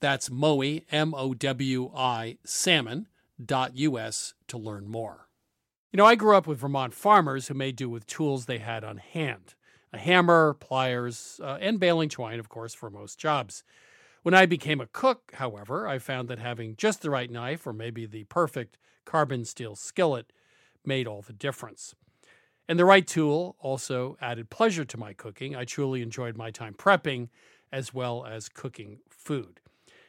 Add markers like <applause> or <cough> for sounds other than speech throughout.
That's Mowi, M O W I, salmon.us to learn more. You know, I grew up with Vermont farmers who made do with tools they had on hand a hammer, pliers, uh, and baling twine, of course, for most jobs. When I became a cook, however, I found that having just the right knife or maybe the perfect carbon steel skillet made all the difference. And the right tool also added pleasure to my cooking. I truly enjoyed my time prepping as well as cooking food.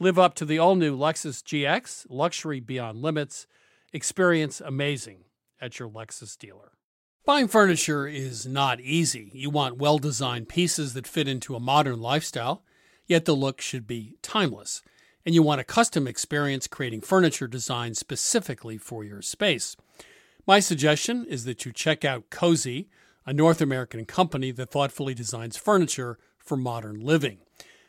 Live up to the all new Lexus GX, luxury beyond limits. Experience amazing at your Lexus dealer. Buying furniture is not easy. You want well designed pieces that fit into a modern lifestyle, yet the look should be timeless. And you want a custom experience creating furniture designed specifically for your space. My suggestion is that you check out Cozey, a North American company that thoughtfully designs furniture for modern living.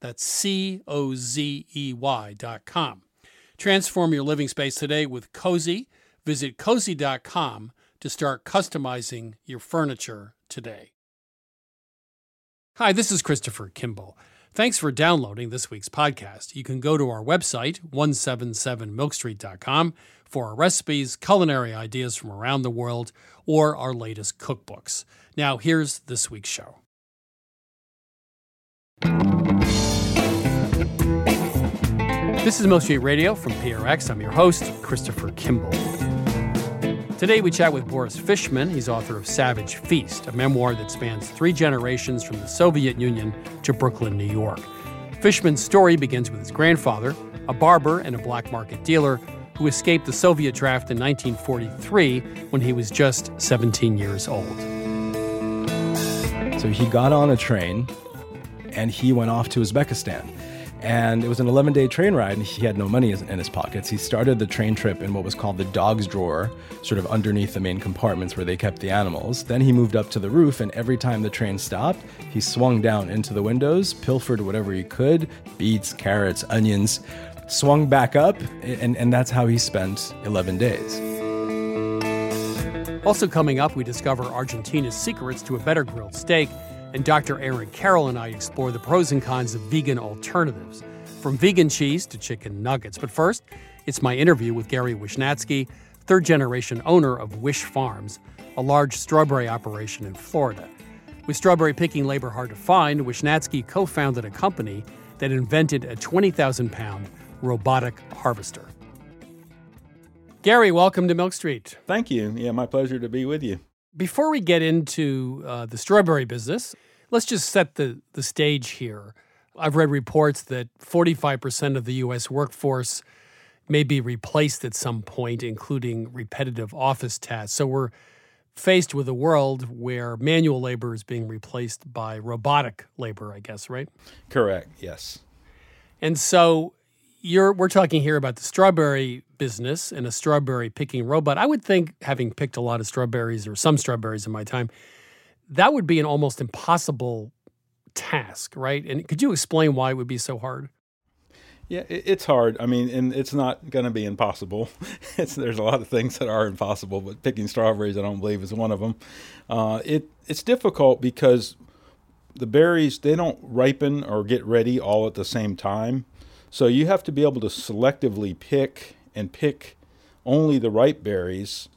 That's C O Z E Y dot com. Transform your living space today with Cozey. Visit cozey.com to start customizing your furniture today. Hi, this is Christopher Kimball. Thanks for downloading this week's podcast. You can go to our website, 177milkstreet.com, for our recipes, culinary ideas from around the world, or our latest cookbooks. Now, here's this week's show. This is Street Radio from PRX. I'm your host, Christopher Kimball. Today we chat with Boris Fishman. He's author of Savage Feast, a memoir that spans three generations from the Soviet Union to Brooklyn, New York. Fishman's story begins with his grandfather, a barber and a black market dealer who escaped the Soviet draft in 1943 when he was just 17 years old. So he got on a train and he went off to Uzbekistan. And it was an 11 day train ride, and he had no money in his pockets. He started the train trip in what was called the dog's drawer, sort of underneath the main compartments where they kept the animals. Then he moved up to the roof, and every time the train stopped, he swung down into the windows, pilfered whatever he could beets, carrots, onions, swung back up, and, and that's how he spent 11 days. Also, coming up, we discover Argentina's secrets to a better grilled steak and Dr. Aaron Carroll and I explore the pros and cons of vegan alternatives, from vegan cheese to chicken nuggets. But first, it's my interview with Gary Wishnatzki, third generation owner of Wish Farms, a large strawberry operation in Florida. With strawberry picking labor hard to find, Wishnatzki co founded a company that invented a 20,000 pound robotic harvester. Gary, welcome to Milk Street. Thank you. Yeah, my pleasure to be with you. Before we get into uh, the strawberry business, let's just set the, the stage here. I've read reports that 45% of the U.S. workforce may be replaced at some point, including repetitive office tasks. So we're faced with a world where manual labor is being replaced by robotic labor, I guess, right? Correct, yes. And so you're we're talking here about the strawberry business and a strawberry picking robot. I would think having picked a lot of strawberries or some strawberries in my time, that would be an almost impossible task, right? And could you explain why it would be so hard? Yeah, it's hard. I mean, and it's not going to be impossible. <laughs> It's, there's a lot of things that are impossible, but picking strawberries, I don't believe, is one of them. Uh, it it's difficult because the berries they don't ripen or get ready all at the same time. So you have to be able to selectively pick and pick only the ripe berries,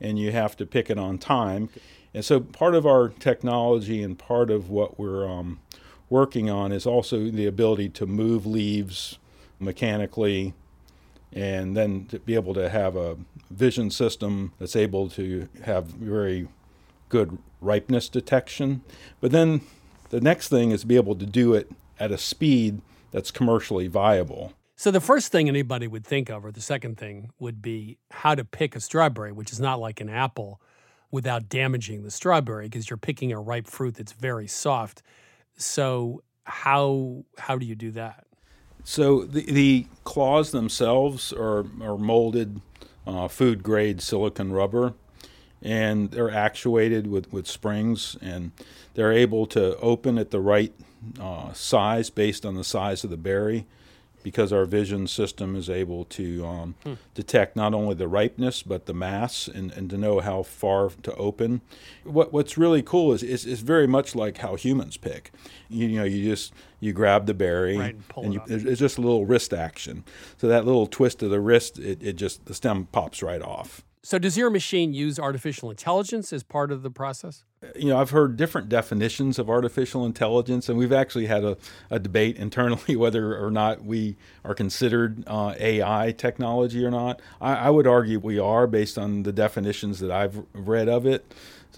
and you have to pick it on time. And so part of our technology and part of what we're um, working on is also the ability to move leaves mechanically and then to be able to have a vision system that's able to have very good ripeness detection. But then the next thing is to be able to do it at a speed that's commercially viable. So the first thing anybody would think of, or the second thing, would be how to pick a strawberry, which is not like an apple, without damaging the strawberry, because you're picking a ripe fruit that's very soft. So how how do you do that? So the, the claws themselves are, are molded uh, food grade silicon rubber, and they're actuated with, with springs, and they're able to open at the right uh, size based on the size of the berry because our vision system is able to um, hmm. detect not only the ripeness but the mass and, and to know how far to open. What, what's really cool is it's, it's very much like how humans pick. You, you know, you just you grab the berry right, and, you, it it's just a little wrist action. So that little twist of the wrist, it, it just the stem pops right off. So, does your machine use artificial intelligence as part of the process? You know, I've heard different definitions of artificial intelligence, and we've actually had a, a debate <laughs> internally whether or not we are considered uh, AI technology or not. I, I would argue we are based on the definitions that I've read of it.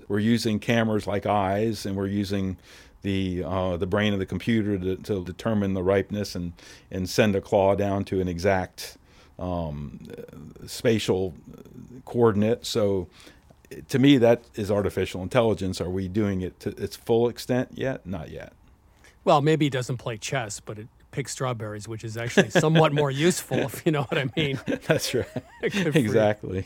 We're using cameras like eyes, and we're using the uh, the brain of the computer to, to, determine the ripeness and and send a claw down to an exact um, spatial coordinate. So to me, that is artificial intelligence. Are we doing it to its full extent yet? Not yet. Well, maybe it doesn't play chess, but it picks strawberries, which is actually somewhat more <laughs> useful, if you know what I mean. That's right. <laughs> exactly.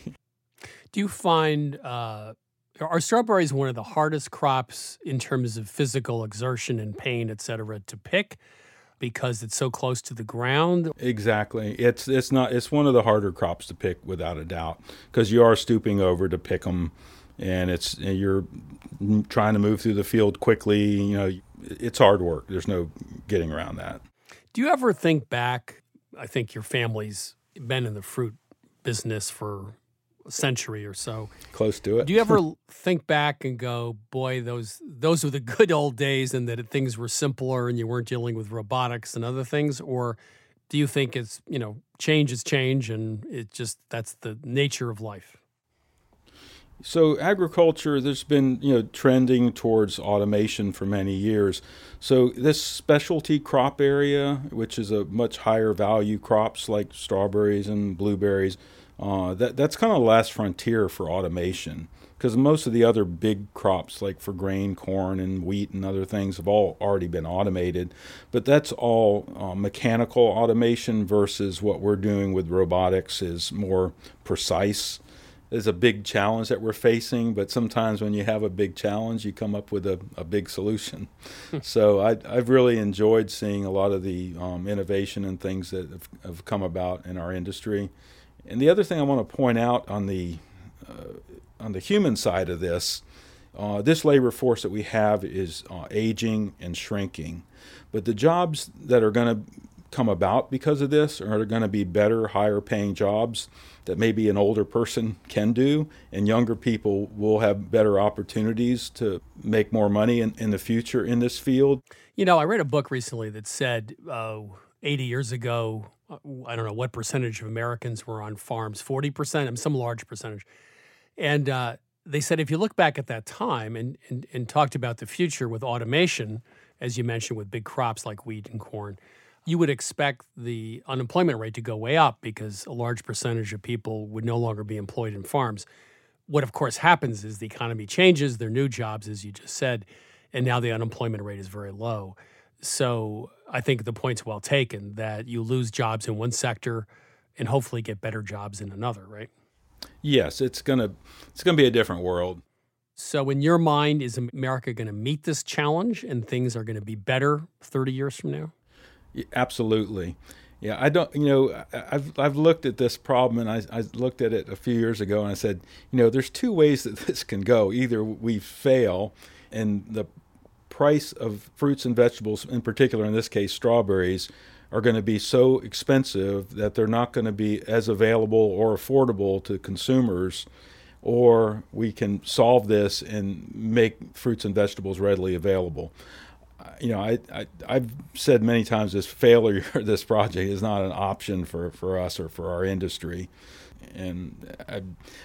Do you find uh, are strawberries one of the hardest crops in terms of physical exertion and pain, et cetera, to pick? Because it's so close to the ground. Exactly. It's it's not it's one of the harder crops to pick without a doubt because you are stooping over to pick them and it's and you're trying to move through the field quickly, you know, it's hard work. There's no getting around that. Do you ever think back I think your family's been in the fruit business for century or so. Close to it. Do you ever think back and go, boy, those those were the good old days, and that things were simpler, and you weren't dealing with robotics and other things, or do you think it's you know change is change, and it just that's the nature of life? So agriculture, there's been you know trending towards automation for many years. So this specialty crop area, which is a much higher value crops like strawberries and blueberries, uh, that that's kind of the last frontier for automation because most of the other big crops like for grain corn and wheat and other things have all already been automated. But that's all uh, mechanical automation versus what we're doing with robotics is more precise. Is a big challenge that we're facing but sometimes when you have a big challenge you come up with a, a big solution. <laughs> So I, have really enjoyed seeing a lot of the um, innovation and things that have, have come about in our industry and the other thing I want to point out on the uh, on the human side of this, uh, this labor force that we have is uh, aging and shrinking, but the jobs that are going to come about because of this are going to be better, higher paying jobs that maybe an older person can do, and younger people will have better opportunities to make more money in, in the future in this field. You know, I read a book recently that said uh, 80 years ago, I don't know what percentage of Americans were on farms, 40%, and some large percentage. And uh, they said if you look back at that time and, and, and talked about the future with automation, as you mentioned, with big crops like wheat and corn, you would expect the unemployment rate to go way up because a large percentage of people would no longer be employed in farms. What, of course, happens is the economy changes, there are new jobs, as you just said, and now the unemployment rate is very low. So I think the point's well taken that you lose jobs in one sector and hopefully get better jobs in another, right? Yes, it's gonna it's gonna be a different world. So, in your mind, is America going to meet this challenge and things are going to be better 30 years from now? Yeah, absolutely. Yeah, I don't, you know, I've, I've looked at this problem and I, I looked at it a few years ago and I said, you know, there's two ways that this can go. Either we fail and the price of fruits and vegetables, in particular in this case, strawberries, are going to be so expensive that they're not going to be as available or affordable to consumers or we can solve this and make fruits and vegetables readily available you know, I, I I've said many times this failure <laughs> this project is not an option for, for us or for our industry. And I,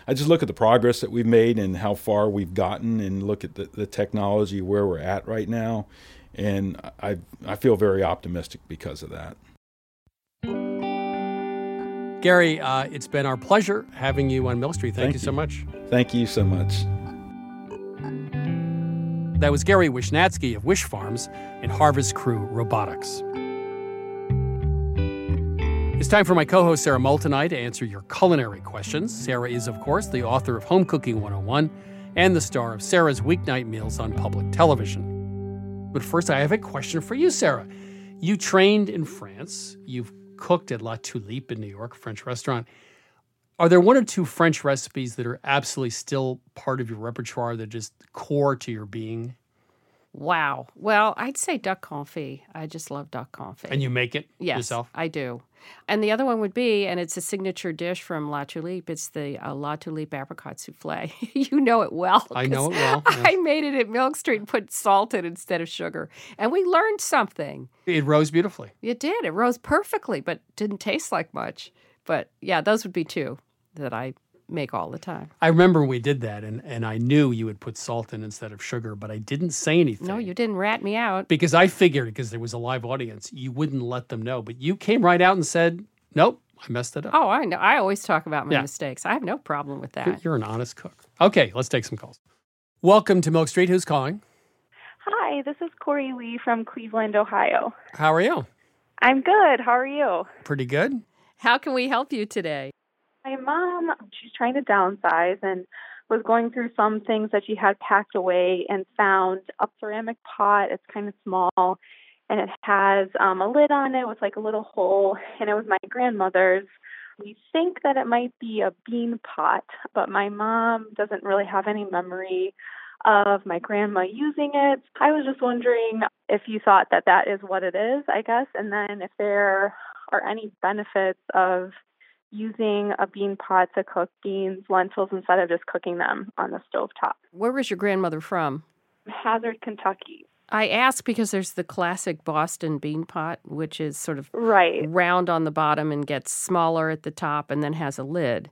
I just look at the progress that we've made and how far we've gotten, and look at the, the technology where we're at right now, and I I feel very optimistic because of that. Gary, uh, it's been our pleasure having you on Milk Street. Thank, Thank you you so much. Thank you so much. That was Gary Wishnatzki of Wish Farms and Harvest CROO Robotics. It's time for my co host Sara Moulton to answer your culinary questions. Sara is, of course, the author of Home Cooking 101 and the star of Sara's Weeknight Meals on public television. But first, I have a question for you, Sara. You trained in France, you've cooked at La Tulipe in New York, a French restaurant. Are there one or two French recipes that are absolutely still part of your repertoire that are just core to your being? Wow. Well, I'd say duck confit. I just love duck confit. And you make it yes, yourself? I do. And the other one would be, and it's a signature dish from La Tulipe. It's the uh, La Tulipe apricot souffle. <laughs> you know it well. I know it well. <laughs> Yes. I made it at Milk Street and put salt in instead of sugar, and we learned something. It rose beautifully. It did. It rose perfectly, but didn't taste like much. But yeah, those would be two that I make all the time. I remember we did that, and, and I knew you would put salt in instead of sugar, but I didn't say anything. No, you didn't rat me out. Because I figured, because there was a live audience, you wouldn't let them know. But you came right out and said, nope, I messed it up. Oh, I know. I always talk about my Yeah. mistakes. I have no problem with that. You're, you're an honest cook. Okay, let's take some calls. Welcome to Milk Street. Who's calling? Hi, this is Corey Lee from Cleveland, Ohio. How are you? I'm good. How are you? Pretty good. How can we help you today? My mom, she's trying to downsize and was going through some things that she had packed away and found a ceramic pot. It's kind of small and it has um, a lid on it with like a little hole, and it was my grandmother's. We think that it might be a bean pot, but my mom doesn't really have any memory of my grandma using it. I was just wondering if you thought that that is what it is, I guess, and then if there are any benefits of using a bean pot to cook beans, lentils, instead of just cooking them on the stove top. Where was your grandmother from? Hazard, Kentucky. I ask because there's the classic Boston bean pot, which is sort of Right. round on the bottom and gets smaller at the top and then has a lid.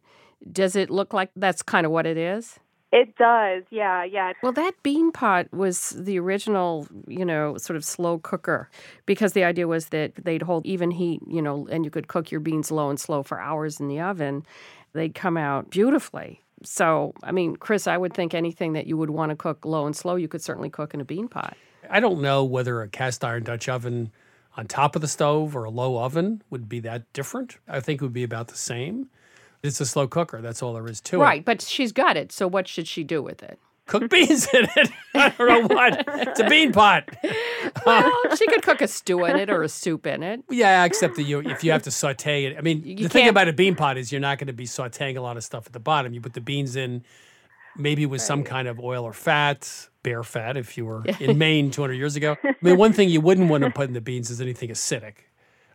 Does it look like that's kind of what it is? It does. Yeah, yeah. Well, that bean pot was the original, you know, sort of slow cooker because the idea was that they'd hold even heat, you know, and you could cook your beans low and slow for hours in the oven. They'd come out beautifully. So, I mean, Chris, I would think anything that you would want to cook low and slow, you could certainly cook in a bean pot. I don't know whether a cast iron Dutch oven on top of the stove or a low oven would be that different. I think it would be about the same. It's a slow cooker. That's all there is to it. Right, but she's got it. So, what should she do with it? Cook <laughs> beans in it. I don't know what. It's a bean pot. <laughs> Well, she could cook a stew in it or a soup in it. Yeah, except that you if you have to saute it. I mean, You the thing about a bean pot is you're not going to be sauteing a lot of stuff at the bottom. You put the beans in, maybe with some kind of oil or fat, bear fat, if you were <laughs> in Maine 200 years ago. I mean, one thing you wouldn't want to put in the beans is anything acidic.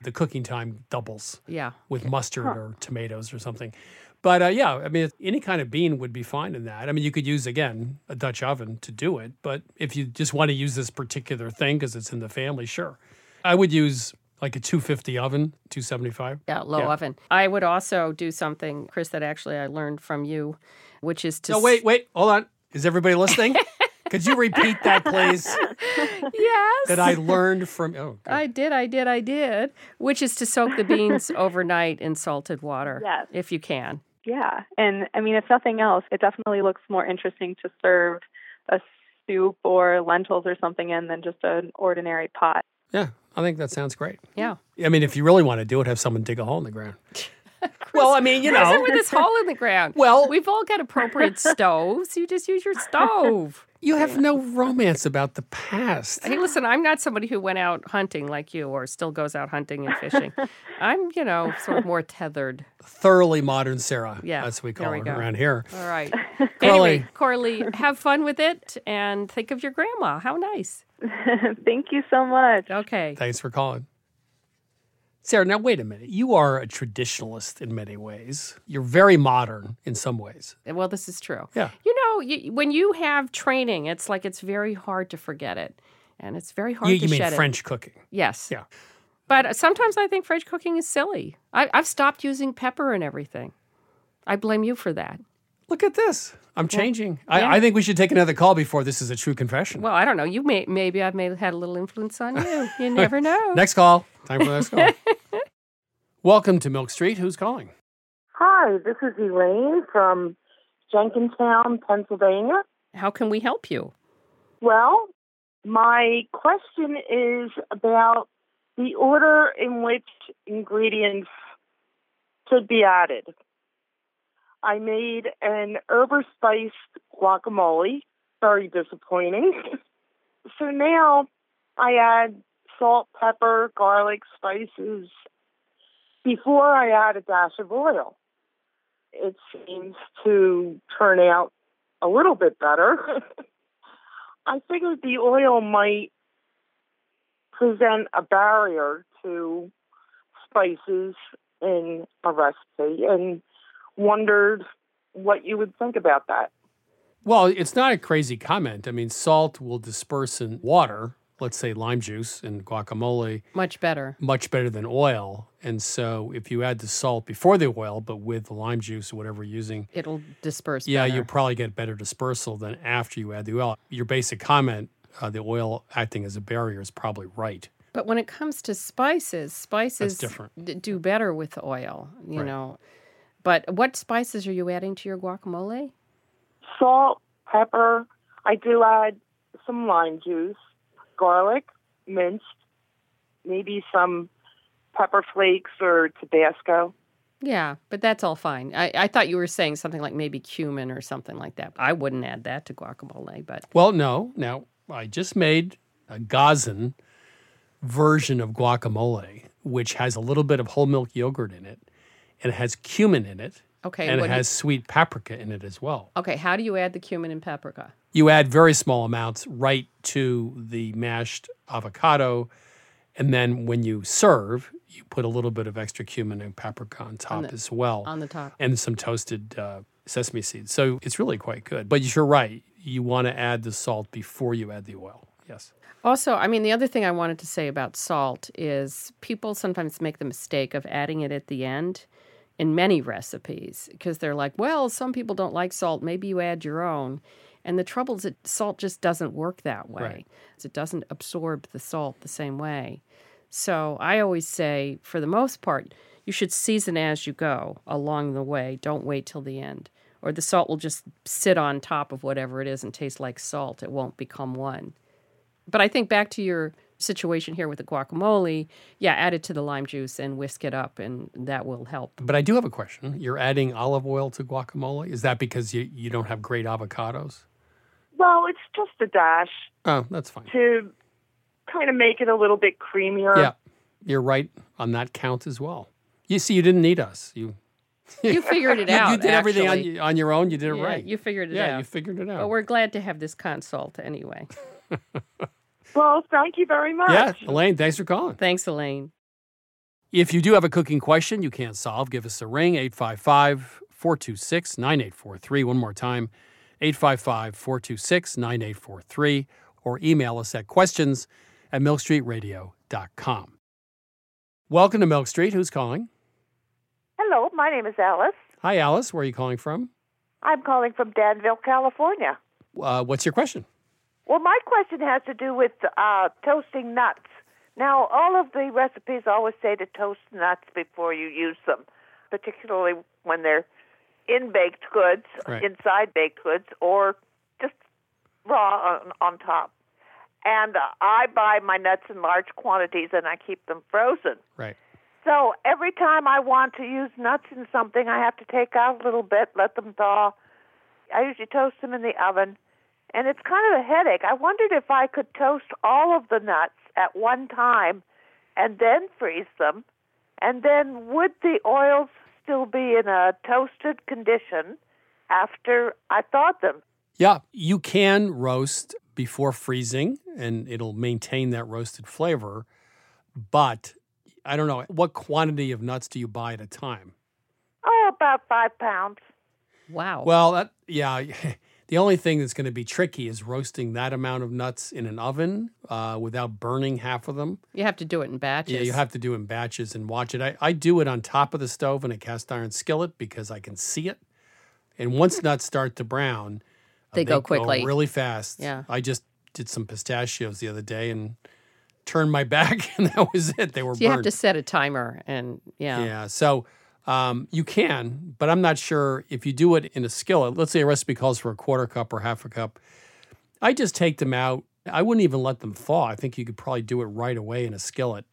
The cooking time doubles Yeah. with mustard or tomatoes or something. But uh, yeah, I mean, any kind of bean would be fine in that. I mean, you could use again a Dutch oven to do it, but if you just want to use this particular thing because it's in the family, sure. I would use like a 250 oven, 275. Yeah, low Yeah. oven. I would also do something, Chris, that actually I learned from you, which is to No, wait, wait, hold on. Is everybody listening? <laughs> Could you repeat that, please? yes. That I learned from. Oh, good. I did, I did, I did. Which is to soak the beans <laughs> overnight in salted water. Yes. If you can. Yeah, and I mean, if nothing else, it definitely looks more interesting to serve a soup or lentils or something in than just an ordinary pot. yeah, I think that sounds great. Yeah. I mean, if you really want to do it, have someone dig a hole in the ground. <laughs> <laughs> well, I mean, you What is it know, with this hole in the ground? Well- we've all got appropriate stoves. You just use your stove. You have no romance about the past. Hey, listen, I'm not somebody who went out hunting like you or still goes out hunting and fishing. <laughs> I'm, you know, sort of more tethered. Thoroughly modern Sara. Yeah, That's what we call we her go. around here. All right. <laughs> Corley. Anyway, Corley, have fun with it and think of your grandma. How nice. <laughs> Thank you so much. Okay. Thanks for calling. Sara, now wait a minute. You are a traditionalist in many ways. You're very modern in some ways. Eh, well, this is true. Yeah. You know, you, when you have training, it's like it's very hard to forget it. And it's very hard You, to you mean French cooking? Yes. Yeah. But sometimes I think French cooking is silly. I, I've stopped using pepper and everything. I blame you for that. Look at this. I'm changing. yeah. I, I think we should take another call before this is a true confession. Well, I don't know. You may maybe I've made had a little influence on you. You <laughs> never know. Next call. Time for the next call. <laughs> Welcome to Milk Street. Who's calling? Hi, this is Elaine from Jenkintown, Pennsylvania. How can we help you? Well, my question is about the order in which ingredients should be added. I made an herb spiced guacamole, very disappointing. <laughs> so now I add salt, pepper, garlic, spices before I add a dash of oil. It seems to turn out a little bit better. <laughs> I figured the oil might present a barrier to spices in a recipe and wondered what you would think about that. Well, it's not a crazy comment. I mean, salt will disperse in water, let's say lime juice and guacamole, Much better. much better than oil. And so if you add the salt before the oil, but with the lime juice or whatever you're using, It'll disperse. yeah, better. you'll probably get better dispersal than after you add the oil. Your basic comment, uh, the oil acting as a barrier, is probably right. But when it comes to spices, spices different. d- do better with oil, you Right. know. But what spices are you adding to your guacamole? Salt, pepper, I do add some lime juice, garlic, minced, maybe some pepper flakes or Tabasco. Yeah, but that's all fine. I, I thought you were saying something like maybe cumin or something like that. I wouldn't add that to guacamole, but Well, no. Now, I just made a Gazan version of guacamole, which has a little bit of whole milk yogurt in it, and it has cumin in it, okay. and it do you- has sweet paprika in it as well. okay, how do you add the cumin and paprika? You add very small amounts right to the mashed avocado, and then when you serve, you put a little bit of extra cumin and paprika on top the- as well, On the top. and some toasted uh, sesame seeds. So it's really quite good. But you're right. You want to add the salt before you add the oil. Yes. Also, I mean, the other thing I wanted to say about salt is people sometimes make the mistake of adding it at the end in many recipes because they're like, well, some people don't like salt. Maybe you add your own. And the trouble is that salt just doesn't work that way. Right. It doesn't absorb the salt the same way. So I always say, for the most part, you should season as you go along the way. Don't wait till the end. Or the salt will just sit on top of whatever it is and taste like salt. It won't become one. But I think back to your situation here with the guacamole, yeah, add it to the lime juice and whisk it up, and that will help. But I do have a question. You're adding olive oil to guacamole. Is that because you, you don't have great avocados? Well, it's just a dash Oh, that's fine. to kind of make it a little bit creamier. Yeah, you're right on that count as well. You see, you didn't need us. You <laughs> You figured it <laughs> you, out. you did everything on, on your own. You did it Yeah, right. You figured it yeah, out. you figured it out. but we're glad to have this consult anyway. <laughs> Well, thank you very much. yeah, Elaine, thanks for calling. Thanks, Elaine. If you do have a cooking question you can't solve, give us a ring 855 426 9843. One more time 855 426 9843 or email us at questions at milkstreetradio.com. Welcome to Milk Street. Who's calling? Hello, my name is Alice. Hi, Alice. Where are you calling from? I'm calling from Danville, California. Uh, what's your question? Well, my question has to do with uh, toasting nuts. Now, all of the recipes always say to toast nuts before you use them, particularly when they're in baked goods, Right. inside baked goods, or just raw on, on top. And uh, I buy my nuts in large quantities and I keep them frozen. Right. So every time I want to use nuts in something, I have to take out a little bit, let them thaw. I usually toast them in the oven, and it's kind of a headache. I wondered if I could toast all of the nuts at one time and then freeze them, and then would the oils still be in a toasted condition after I thawed them? Yeah, you can roast before freezing and it'll maintain that roasted flavor. But I don't know, what quantity of nuts do you buy at a time? Oh, about five pounds. Wow. Well, that, yeah, <laughs> the only thing that's going to be tricky is roasting that amount of nuts in an oven uh, without burning half of them. you have to do it in batches. Yeah, you have to do it in batches and watch it. I, I do it on top of the stove in a cast iron skillet because I can see it. And once nuts start to brown, uh, They go quickly. really fast. Yeah. I just did some pistachios the other day and turned my <laughs> back, and that was it. They were So you have to set a timer, and yeah. Yeah. So um, you can, but I'm not sure if you do it in a skillet. Let's say a recipe calls for a quarter cup or half a cup. I just take them out. I wouldn't even let them thaw. I think you could probably do it right away in a skillet.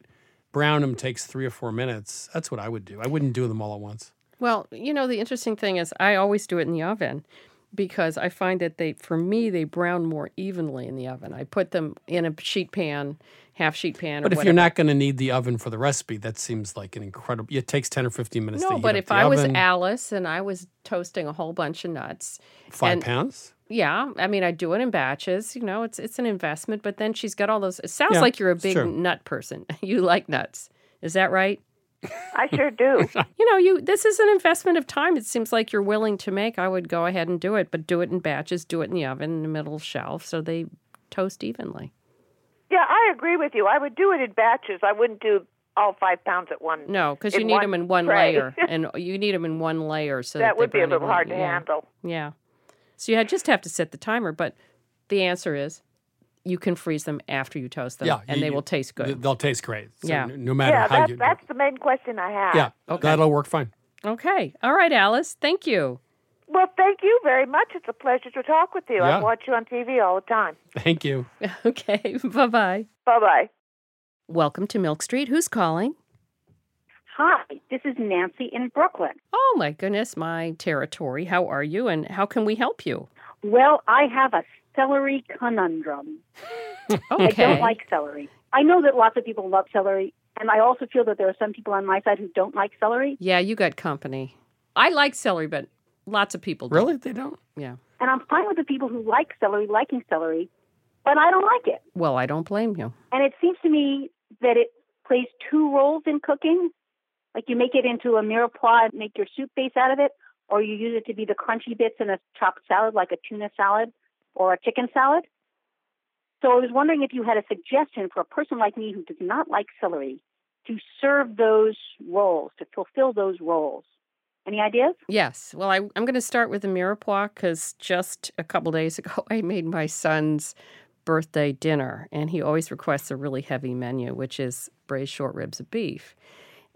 Brown them takes three or four minutes. That's what I would do. I wouldn't do them all at once. Well, you know, the interesting thing is I always do it in the oven because I find that they, for me, they brown more evenly in the oven. I put them in a sheet pan, half sheet pan. But if you're not going to need the oven for the recipe, that seems like an incredible. It takes ten or fifteen minutes. to no, but if I was. Alice and I was toasting a whole bunch of nuts, five and- pounds. yeah, I mean, I do it in batches. You know, it's it's an investment. But then she's got all those. It sounds Yeah, like you're a big nut person. <laughs> You like nuts, is that right? I sure do. <laughs> You know, you this is an investment of time. It seems like you're willing to make. I would go ahead and do it, but do it in batches. Do it in the oven in the middle shelf so they toast evenly. yeah, I agree with you. I would do it in batches. I wouldn't do all five pounds at one. No, because you need them in one tray. layer, <laughs> and you need them in one layer. So that they would be a little hard to yeah. handle. Yeah. So you just have to set the timer, but the answer is you can freeze them after you toast them, Yeah, and you- they will taste good. They'll taste great. So Yeah. No matter Yeah, how that's, you. that's the main question I have. yeah. Okay. That'll work fine. Okay. All right, Alice. Thank you. Well, thank you very much. It's a pleasure to talk with you. Yeah. I watch you on TV all the time. Thank you. <laughs> Okay. <laughs> bye bye. Bye bye. Welcome to Milk Street. Who's calling? Hi, this is Nancy in Brooklyn. Oh my goodness, my territory. How are you, and how can we help you? Well, I have a celery conundrum. Okay. <laughs> I don't like celery. I know that lots of people love celery, and I also feel that there are some people on my side who don't like celery. Yeah, you got company. I like celery, but lots of people don't. Really? They don't? Yeah. And I'm fine with the people who like celery liking celery, but I don't like it. Well, I don't blame you. And it seems to me that it plays two roles in cooking. Like you make it into a mirepoix, and make your soup base out of it, or you use it to be the crunchy bits in a chopped salad, like a tuna salad or a chicken salad. So I was wondering if you had a suggestion for a person like me who does not like celery to serve those roles, to fulfill those roles. Any ideas? Yes. Well, I, I'm going to start with the mirepoix because just a couple days ago, <laughs> I made my son's birthday dinner, and he always requests a really heavy menu, which is braised short ribs of beef.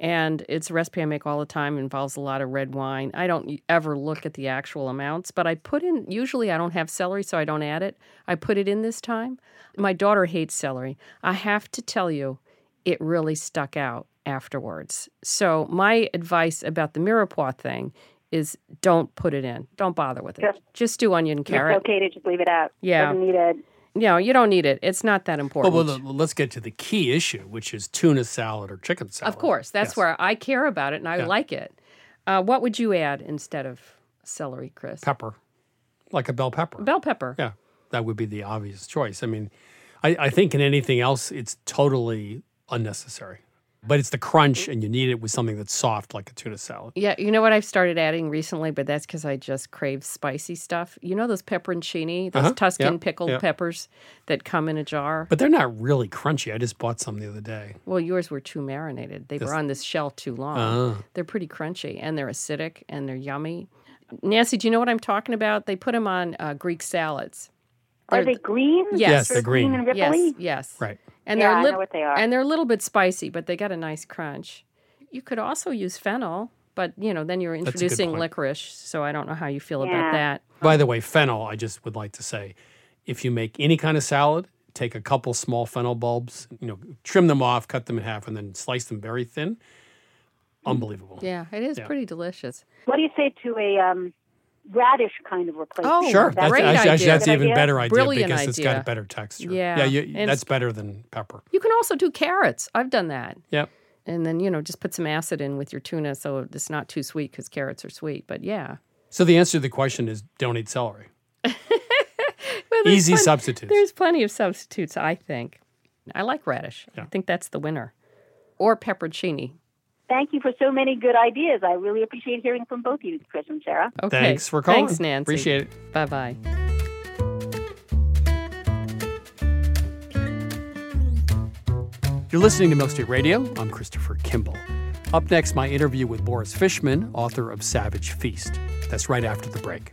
And it's a recipe I make all the time, involves a lot of red wine. I don't ever look at the actual amounts, but I put in, usually I don't have celery, so I don't add it. I put it in this time. My daughter hates celery. I have to tell you, it really stuck out afterwards. So my advice about the mirepoix thing is don't put it in. Don't bother with it. Just- do onion and It's okay to just leave it out. Yeah. Doesn't need a No, you don't need it. It's not that important. well, well, let's get to the key issue, which is tuna salad or chicken salad. of course, that's Yes. where I care about it and I Yeah. like it. Uh, what would you add instead of celery, Chris? Pepper, like a bell pepper. Bell pepper. Yeah, that would be the obvious choice. I mean, I, I think in anything else, it's totally unnecessary. But it's the crunch, and you need it with something that's soft, like a tuna salad. Yeah, you know what I've started adding recently, but that's because I just crave spicy stuff. You know those pepperoncini, those Uh-huh, Tuscan yep, pickled yep. peppers that come in a jar. But they're not really crunchy. I just bought some the other day. Well, yours were too marinated. They This- were on this shell too long. Ah. They're pretty crunchy and they're acidic and they're yummy. Nancy, do you know what I'm talking about? They put them on uh, Greek salads. Are They're- they green? Yes. Yes, they're green. and Yes, ripply? yes. Right. And Yeah, they're I know what they are. And they're a little bit spicy, but they got a nice crunch. You could also use fennel, but you know, then you're introducing point. licorice, so I don't know how you feel Yeah. about that. By the way, fennel, I just would like to say if you make any kind of salad, take a couple small fennel bulbs, you know, trim them off, cut them in half, and then slice them very thin. Unbelievable. Yeah, it is Yeah. pretty delicious. What do you say to a um, radish kind of replacement? Oh, Sure. Is that That's, Great actually, idea. that's Good even idea? better idea Brilliant because it's got idea. a better texture. Yeah, Yeah, you, and that's it's- better than pepper. You can also do carrots. I've done that. Yep. And then, you know, just put some acid in with your tuna so it's not too sweet because carrots are sweet. But yeah. So the answer to the question is don't eat celery. <laughs> Well, there's Easy plen- substitutes. There's plenty of substitutes, I think. I like radish. I Yeah. think that's the winner. Or pepperoncini. Thank you for so many good ideas. I really appreciate hearing from both of you, Chris and Sara. Okay. Thanks for calling. Thanks, Nancy. Appreciate it. Bye bye. You're listening to Milk Street Radio. I'm Christopher Kimball. Up next, my interview with Boris Fishman, author of Savage Feast. That's right after the break.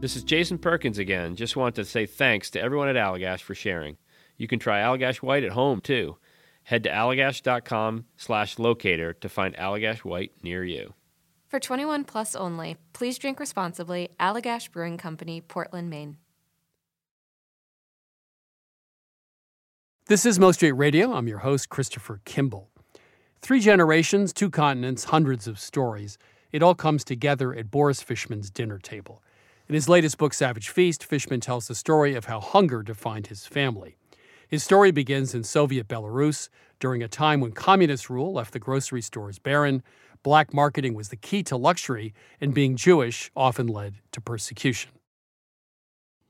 This is Jason Perkins again. Just want to say thanks to everyone at Allagash for sharing. You can try Allagash White at home too. Head to allagash.com slash locator to find Allagash White near you. For 21 plus only, please drink responsibly. Allagash Brewing Company, Portland, Maine. This is Milk Street Radio. I'm your host, Christopher Kimball. Three generations, two continents, hundreds of stories. It all comes together at Boris Fishman's dinner table. In his latest book, Savage Feast, Fishman tells the story of how hunger defined his family. His story begins in Soviet Belarus during a time when communist rule left the grocery stores barren, black marketing was the key to luxury, and being Jewish often led to persecution.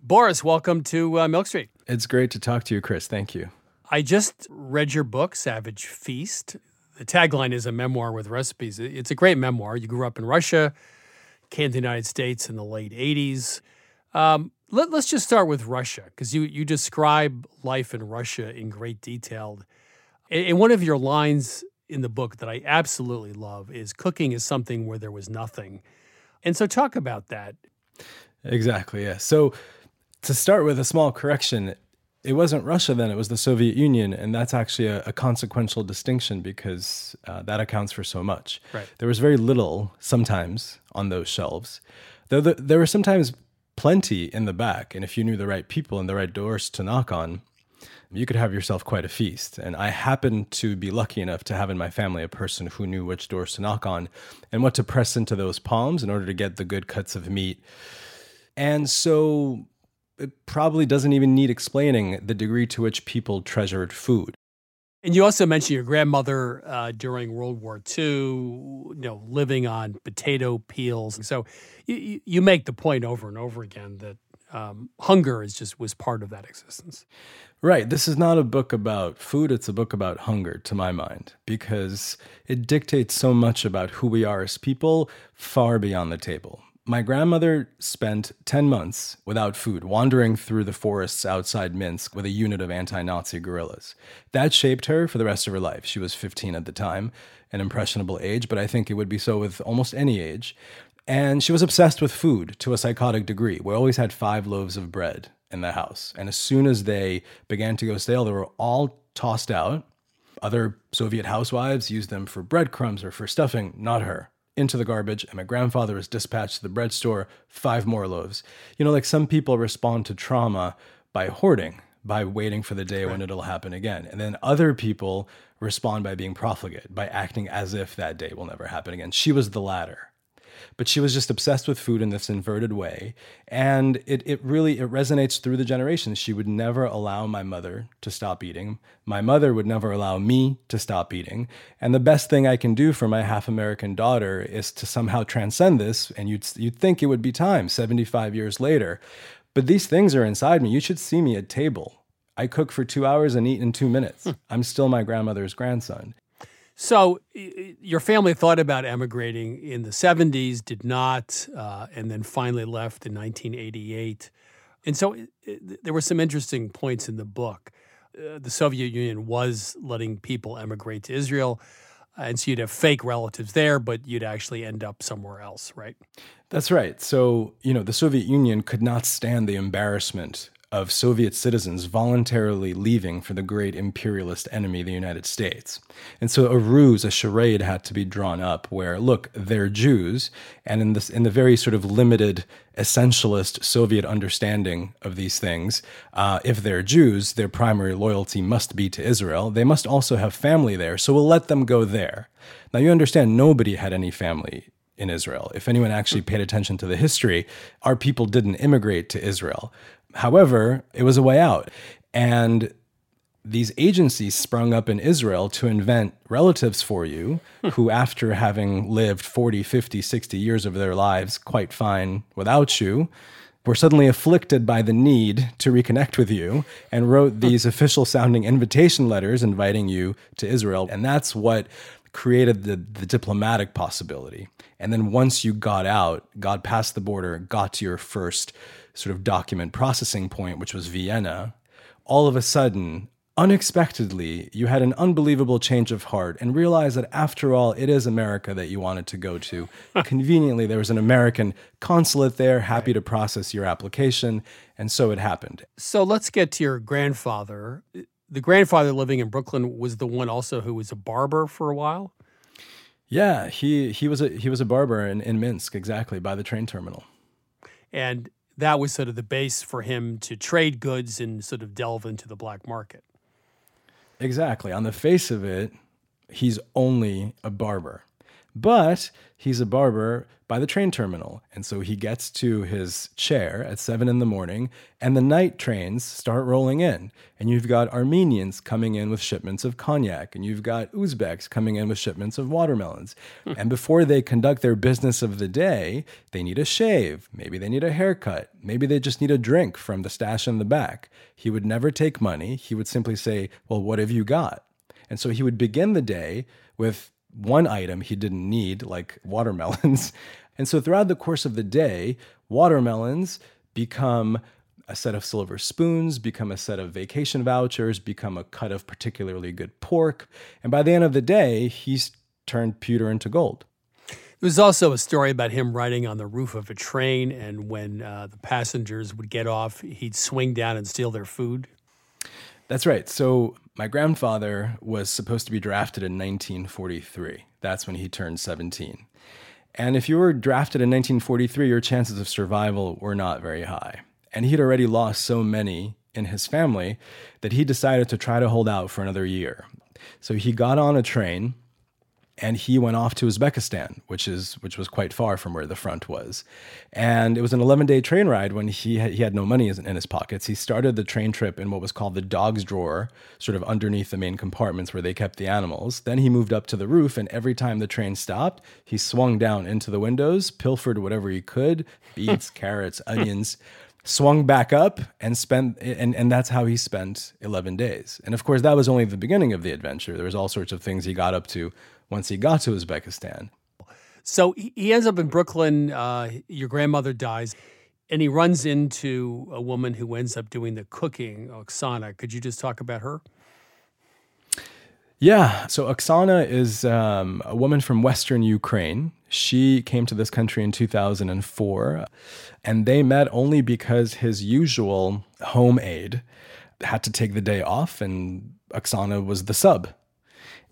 Boris, welcome to uh, Milk Street. It's great to talk to you, Chris. Thank you. I just read your book, Savage Feast. The tagline is a memoir with recipes. It's a great memoir. You grew up in Russia, came to the United States in the late 80s. Um, let, us just start with Russia, because you, you describe life in Russia in great detail. And one of your lines in the book that I absolutely love is cooking is something where there was nothing. And so, talk about that. Exactly, yeah. So, to start with a small correction, it wasn't Russia then, it was the Soviet Union. And that's actually a, a consequential distinction because uh, that accounts for so much. Right. There was very little sometimes on those shelves, though the, there were sometimes plenty in the back. And if you knew the right people and the right doors to knock on, you could have yourself quite a feast. And I happened to be lucky enough to have in my family a person who knew which doors to knock on and what to press into those palms in order to get the good cuts of meat. And so it probably doesn't even need explaining the degree to which people treasured food. And you also mentioned your grandmother uh, during World War II, you know, living on potato peels. So you, you make the point over and over again that um, hunger is just was part of that existence. Right. This is not a book about food. It's a book about hunger, to my mind, because it dictates so much about who we are as people far beyond the table. My grandmother spent 10 months without food, wandering through the forests outside Minsk with a unit of anti Nazi guerrillas. That shaped her for the rest of her life. She was 15 at the time, an impressionable age, but I think it would be so with almost any age. And she was obsessed with food to a psychotic degree. We always had five loaves of bread in the house. And as soon as they began to go stale, they were all tossed out. Other Soviet housewives used them for breadcrumbs or for stuffing, not her into the garbage, and my grandfather was dispatched to the bread store, five more loaves. You know, like some people respond to trauma by hoarding, by waiting for the day right. when it'll happen again. And then other people respond by being profligate, by acting as if that day will never happen again. She was the latter but she was just obsessed with food in this inverted way. And it, it really it resonates through the generations. She would never allow my mother to stop eating. My mother would never allow me to stop eating. And the best thing i can do for my half american daughter is to somehow transcend this and you'd, you'd think it would be time 75 years later. But these things are inside me. You should see me at table. I cook for two hours and eat in two minutes. Hmm. I'm still my grandmother's grandson. So your family thought about emigrating in the 70s, did not, uh, and then finally left in 1988. And so it, it, there were some interesting points in the book. Uh, the Soviet Union was letting people emigrate to Israel. And so you'd have fake relatives there, but you'd actually end up somewhere else, right? That's right. So, you know, the Soviet Union could not stand the embarrassment of Soviet citizens voluntarily leaving for the great imperialist enemy, the United States. And so a ruse, a charade had to be drawn up where, look, they're Jews, and in this in the very sort of limited essentialist Soviet understanding of these things, uh, if they're Jews, their primary loyalty must be to Israel. They must also have family there, so we'll let them go there. Now you understand nobody had any family in Israel. If anyone actually paid attention to the history, our people didn't immigrate to Israel. However, it was a way out. And these agencies sprung up in Israel to invent relatives for you hmm. who, after having lived 40, 50, 60 years of their lives quite fine without you, were suddenly afflicted by the need to reconnect with you and wrote these official sounding invitation letters inviting you to Israel. And that's what created the, the diplomatic possibility. And then once you got out, got past the border, got to your first sort of document processing point, which was Vienna, all of a sudden, unexpectedly, you had an unbelievable change of heart and realized that after all, it is America that you wanted to go to. <laughs> Conveniently, there was an American consulate there, happy to process your application. And so it happened. So let's get to your grandfather. The grandfather living in Brooklyn was the one also who was a barber for a while. Yeah, he he was a he was a barber in, in Minsk, exactly, by the train terminal. And that was sort of the base for him to trade goods and sort of delve into the black market. Exactly. On the face of it, he's only a barber. But he's a barber by the train terminal. And so he gets to his chair at seven in the morning, and the night trains start rolling in. And you've got Armenians coming in with shipments of cognac, and you've got Uzbeks coming in with shipments of watermelons. Hmm. and before they conduct their business of the day, they need a shave. Maybe they need a haircut. Maybe they just need a drink from the stash in the back. He would never take money. He would simply say, Well, what have you got? And so he would begin the day with one item he didn't need, like watermelons. <laughs> And so throughout the course of the day, watermelons become a set of silver spoons, become a set of vacation vouchers, become a cut of particularly good pork. And by the end of the day, he's turned pewter into gold. There's also a story about him riding on the roof of a train, and when uh, the passengers would get off, he'd swing down and steal their food. That's right. So my grandfather was supposed to be drafted in 1943. That's when he turned 17. And if you were drafted in 1943, your chances of survival were not very high. And he'd already lost so many in his family that he decided to try to hold out for another year. So he got on a train and he went off to Uzbekistan, which is which was quite far from where the front was. And it was an 11-day train ride when he had, he had no money in his pockets. He started the train trip in what was called the dog's drawer, sort of underneath the main compartments where they kept the animals. Then he moved up to the roof, and every time the train stopped, he swung down into the windows, pilfered whatever he could, beets, <laughs> carrots, onions. Swung back up and spent, and, and that's how he spent 11 days. And of course, that was only the beginning of the adventure. There was all sorts of things he got up to once he got to Uzbekistan. So he ends up in Brooklyn. Uh, your grandmother dies, and he runs into a woman who ends up doing the cooking, Oksana. Could you just talk about her? Yeah. So Oksana is um, a woman from Western Ukraine. She came to this country in 2004, and they met only because his usual home aide had to take the day off, and Oksana was the sub.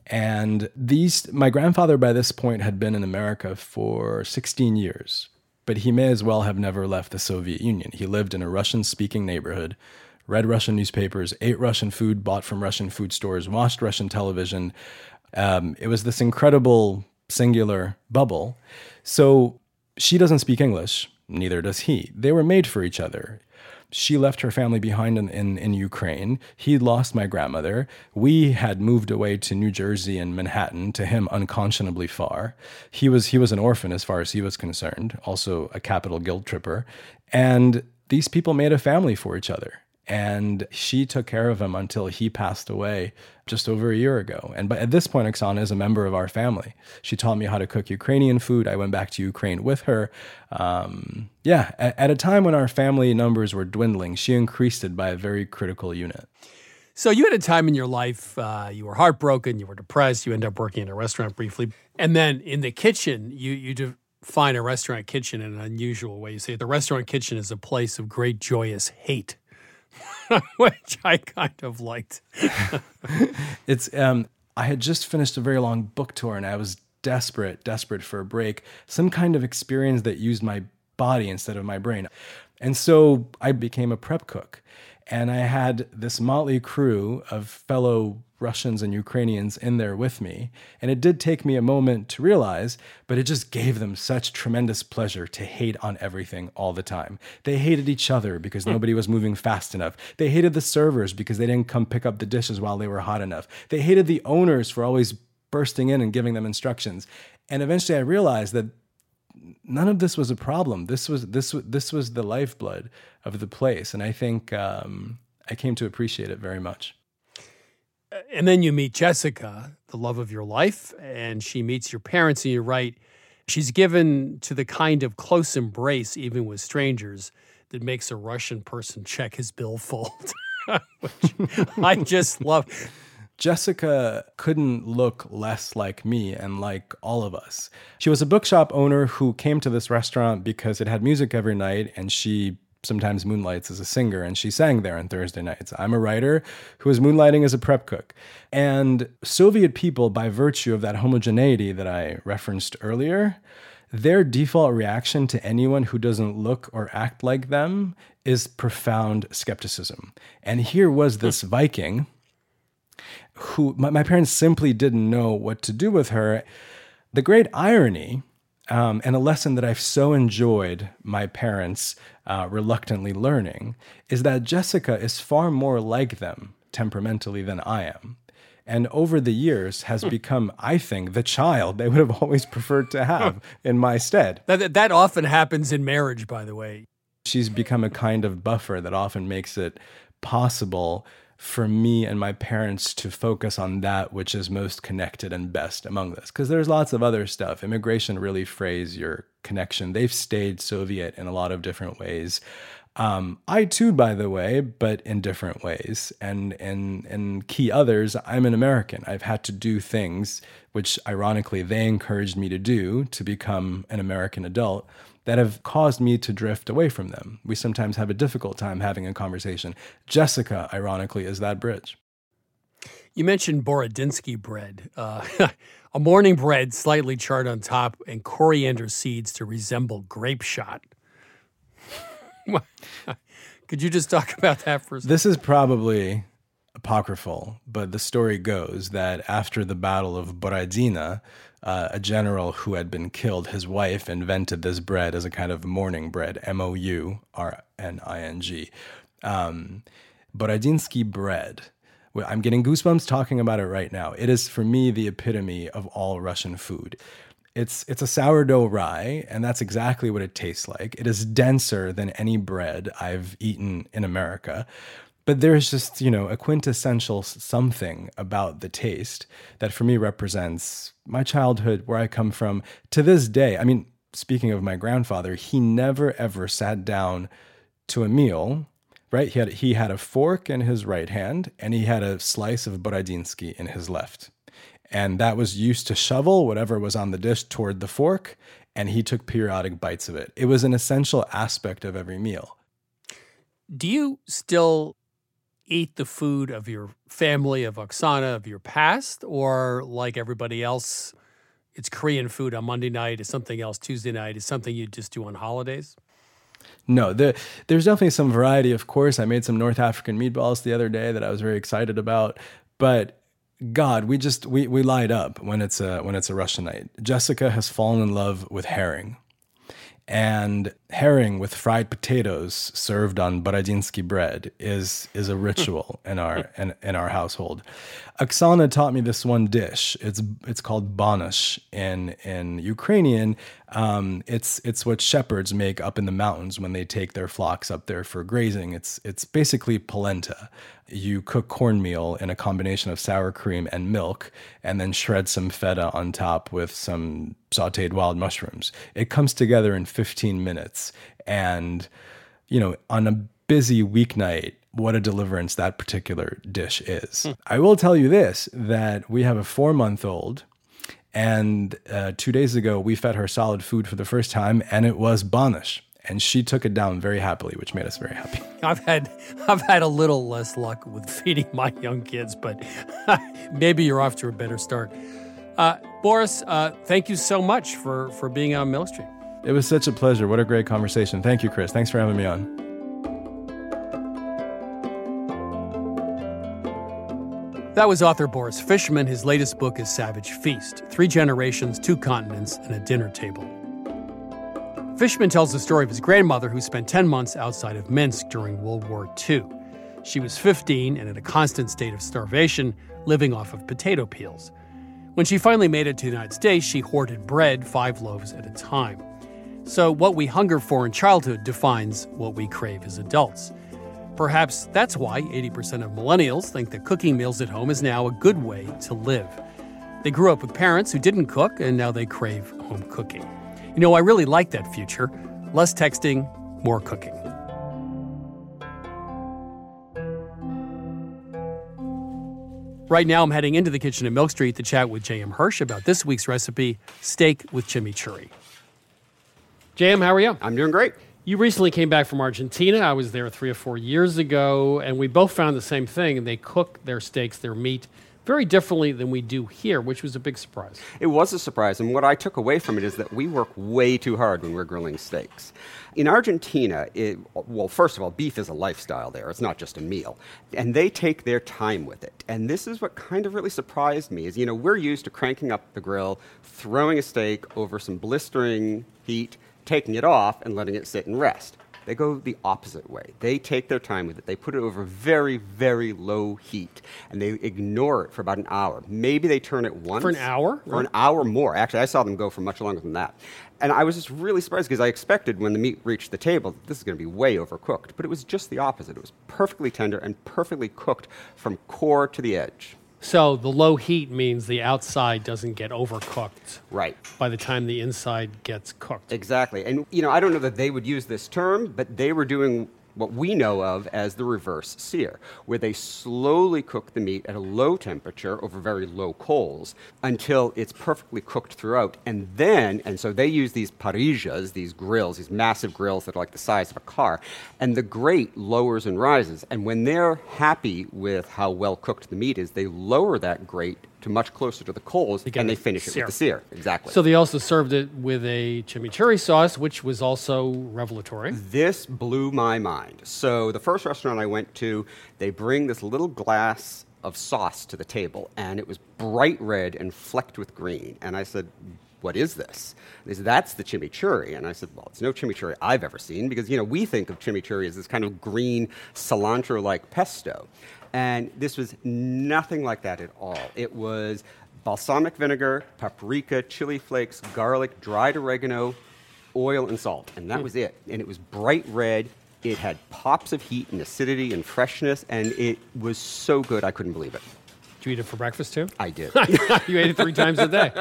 And these, my grandfather by this point had been in America for 16 years, but he may as well have never left the Soviet Union. He lived in a Russian speaking neighborhood, read Russian newspapers, ate Russian food bought from Russian food stores, watched Russian television. Um, it was this incredible singular bubble. So she doesn't speak English, neither does he. They were made for each other. She left her family behind in, in, in, Ukraine. He lost my grandmother. We had moved away to New Jersey and Manhattan, to him unconscionably far. He was he was an orphan as far as he was concerned, also a capital guilt tripper. And these people made a family for each other and she took care of him until he passed away just over a year ago. And but at this point, Oksana is a member of our family. She taught me how to cook Ukrainian food. I went back to Ukraine with her. Um, yeah, at, at a time when our family numbers were dwindling, she increased it by a very critical unit. So you had a time in your life uh, you were heartbroken, you were depressed, you end up working in a restaurant briefly, and then in the kitchen you you define a restaurant kitchen in an unusual way. You say the restaurant kitchen is a place of great joyous hate. <laughs> which I kind of liked. <laughs> it's um I had just finished a very long book tour and I was desperate, desperate for a break, some kind of experience that used my body instead of my brain. And so I became a prep cook. And I had this motley crew of fellow Russians and Ukrainians in there with me. And it did take me a moment to realize, but it just gave them such tremendous pleasure to hate on everything all the time. They hated each other because hmm. nobody was moving fast enough. They hated the servers because they didn't come pick up the dishes while they were hot enough. They hated the owners for always bursting in and giving them instructions. And eventually I realized that none of this was a problem. This was this this was the lifeblood of the place, and I think um, I came to appreciate it very much. And then you meet Jessica, the love of your life, and she meets your parents, and you're right. She's given to the kind of close embrace, even with strangers, that makes a Russian person check his billfold, <laughs> which I just love. Jessica couldn't look less like me and like all of us. She was a bookshop owner who came to this restaurant because it had music every night and she sometimes moonlights as a singer and she sang there on Thursday nights. I'm a writer who is moonlighting as a prep cook. And Soviet people, by virtue of that homogeneity that I referenced earlier, their default reaction to anyone who doesn't look or act like them is profound skepticism. And here was this hmm. Viking who my, my, parents simply didn't know what to do with her. The great irony, um, and a lesson that I've so enjoyed my parents uh, reluctantly learning, is that Jessica is far more like them temperamentally than I am. And over the years has hmm. become, I think, the child they would have <laughs> always preferred to have in my stead. That, that often happens in marriage, by the way. She's become a kind of buffer that often makes it possible for me and my parents to focus on that which is most connected and best among this. Because there's lots of other stuff. Immigration really frays your connection. They've stayed Soviet in a lot of different ways. Um, I too, by the way, but in different ways. And in and key others, I'm an American. I've had to do things which, ironically, they encouraged me to do to become an American adult that have caused me to drift away from them. We sometimes have a difficult time having a conversation. Jessica, ironically, is that bridge. You mentioned Borodinsky bread, uh, <laughs> a morning bread slightly charred on top and coriander seeds to resemble grape shot. <laughs> <laughs> Could you just talk about that for a second? This is probably apocryphal, but the story goes that after the Battle of Borodino, uh, a general who had been killed, his wife invented this bread as a kind of mourning bread, M O U R N I N G. Um, Borodinsky bread. I'm getting goosebumps talking about it right now. It is for me the epitome of all Russian food. It's it's a sourdough rye, and that's exactly what it tastes like. It is denser than any bread I've eaten in America. But there's just, you know, a quintessential something about the taste that for me represents my childhood, where I come from. To this day, I mean, speaking of my grandfather, he never ever sat down to a meal, right? He had, he had a fork in his right hand and he had a slice of Borodinsky in his left. And that was used to shovel whatever was on the dish toward the fork, and he took periodic bites of it. It was an essential aspect of every meal. Do you still eat the food of your family, of Oksana, of your past, or like everybody else, it's Korean food on Monday night, it's something else Tuesday night, it's something you just do on holidays? No, the, there's definitely some variety, of course. I made some North African meatballs the other day that I was very excited about, but God, we just we we light up when it's a when it's a Russian night. Jessica has fallen in love with herring and herring with fried potatoes served on Borodinsky bread is is a ritual in our in, in our household. Oksana taught me this one dish. It's it's called banosh in in Ukrainian. Um, it's it's what shepherds make up in the mountains when they take their flocks up there for grazing. It's it's basically polenta. You cook cornmeal in a combination of sour cream and milk, and then shred some feta on top with some sautéed wild mushrooms. It comes together in 15 minutes, and you know on a busy weeknight what a deliverance that particular dish is. Hmm. I will tell you this that we have a four month old, and uh, two days ago we fed her solid food for the first time, and it was banosh. And she took it down very happily, which made us very happy. <laughs> I've had I've had a little less luck with <laughs> feeding my young kids, but <laughs> maybe you're off to a better start. Uh, Boris, uh, thank you so much for for being on Milk Street. It was such a pleasure. What a great conversation. Thank you, Chris. Thanks for having me on. That was author Boris Fishman. His latest book is Savage Feast Three Generations, Two Continents, and a Dinner Table. Fishman tells the story of his grandmother who spent 10 months outside of Minsk during World War II. She was 15 and in a constant state of starvation, living off of potato peels. When she finally made it to the United States, she hoarded bread five loaves at a time. So, what we hunger for in childhood defines what we crave as adults. Perhaps that's why 80% of millennials think that cooking meals at home is now a good way to live. They grew up with parents who didn't cook, and now they crave home cooking. You know, I really like that future less texting, more cooking. Right now, I'm heading into the kitchen at Milk Street to chat with J.M. Hirsch about this week's recipe steak with chimichurri. J.M., how are you? I'm doing great. You recently came back from Argentina. I was there three or four years ago, and we both found the same thing. They cook their steaks, their meat, very differently than we do here, which was a big surprise. It was a surprise, and what I took away from it is that we work way too hard when we're grilling steaks. In Argentina, it, well, first of all, beef is a lifestyle there. It's not just a meal. And they take their time with it. And this is what kind of really surprised me is, you know, we're used to cranking up the grill, throwing a steak over some blistering heat, taking it off and letting it sit and rest. They go the opposite way. They take their time with it. They put it over very, very low heat and they ignore it for about an hour. Maybe they turn it once. For an hour? For an hour more. Actually, I saw them go for much longer than that. And I was just really surprised because I expected when the meat reached the table, this is going to be way overcooked. But it was just the opposite. It was perfectly tender and perfectly cooked from core to the edge. So the low heat means the outside doesn't get overcooked. Right. By the time the inside gets cooked. Exactly. And, you know, I don't know that they would use this term, but they were doing what we know of as the reverse sear, where they slowly cook the meat at a low temperature over very low coals until it's perfectly cooked throughout. And then, and so they use these parrillas, these grills, these massive grills that are like the size of a car, and the grate lowers and rises. And when they're happy with how well cooked the meat is, they lower that grate to much closer to the coals and they finish it sear. with the sear. Exactly. So they also served it with a chimichurri sauce, which was also revelatory. This blew my mind. So the first restaurant I went to, they bring this little glass of sauce to the table, and it was bright red and flecked with green. And I said, what is this? And they said, that's the chimichurri. And I said, well, it's no chimichurri I've ever seen because, you know, we think of chimichurri as this kind of green cilantro-like pesto. And this was nothing like that at all. It was balsamic vinegar, paprika, chili flakes, garlic, dried oregano, oil, and salt. And that Hmm. was it. And it was bright red. It had pops of heat and acidity and freshness. And it was so good, I couldn't believe it. You eat it for breakfast too? I did. <laughs> you ate it three times a day.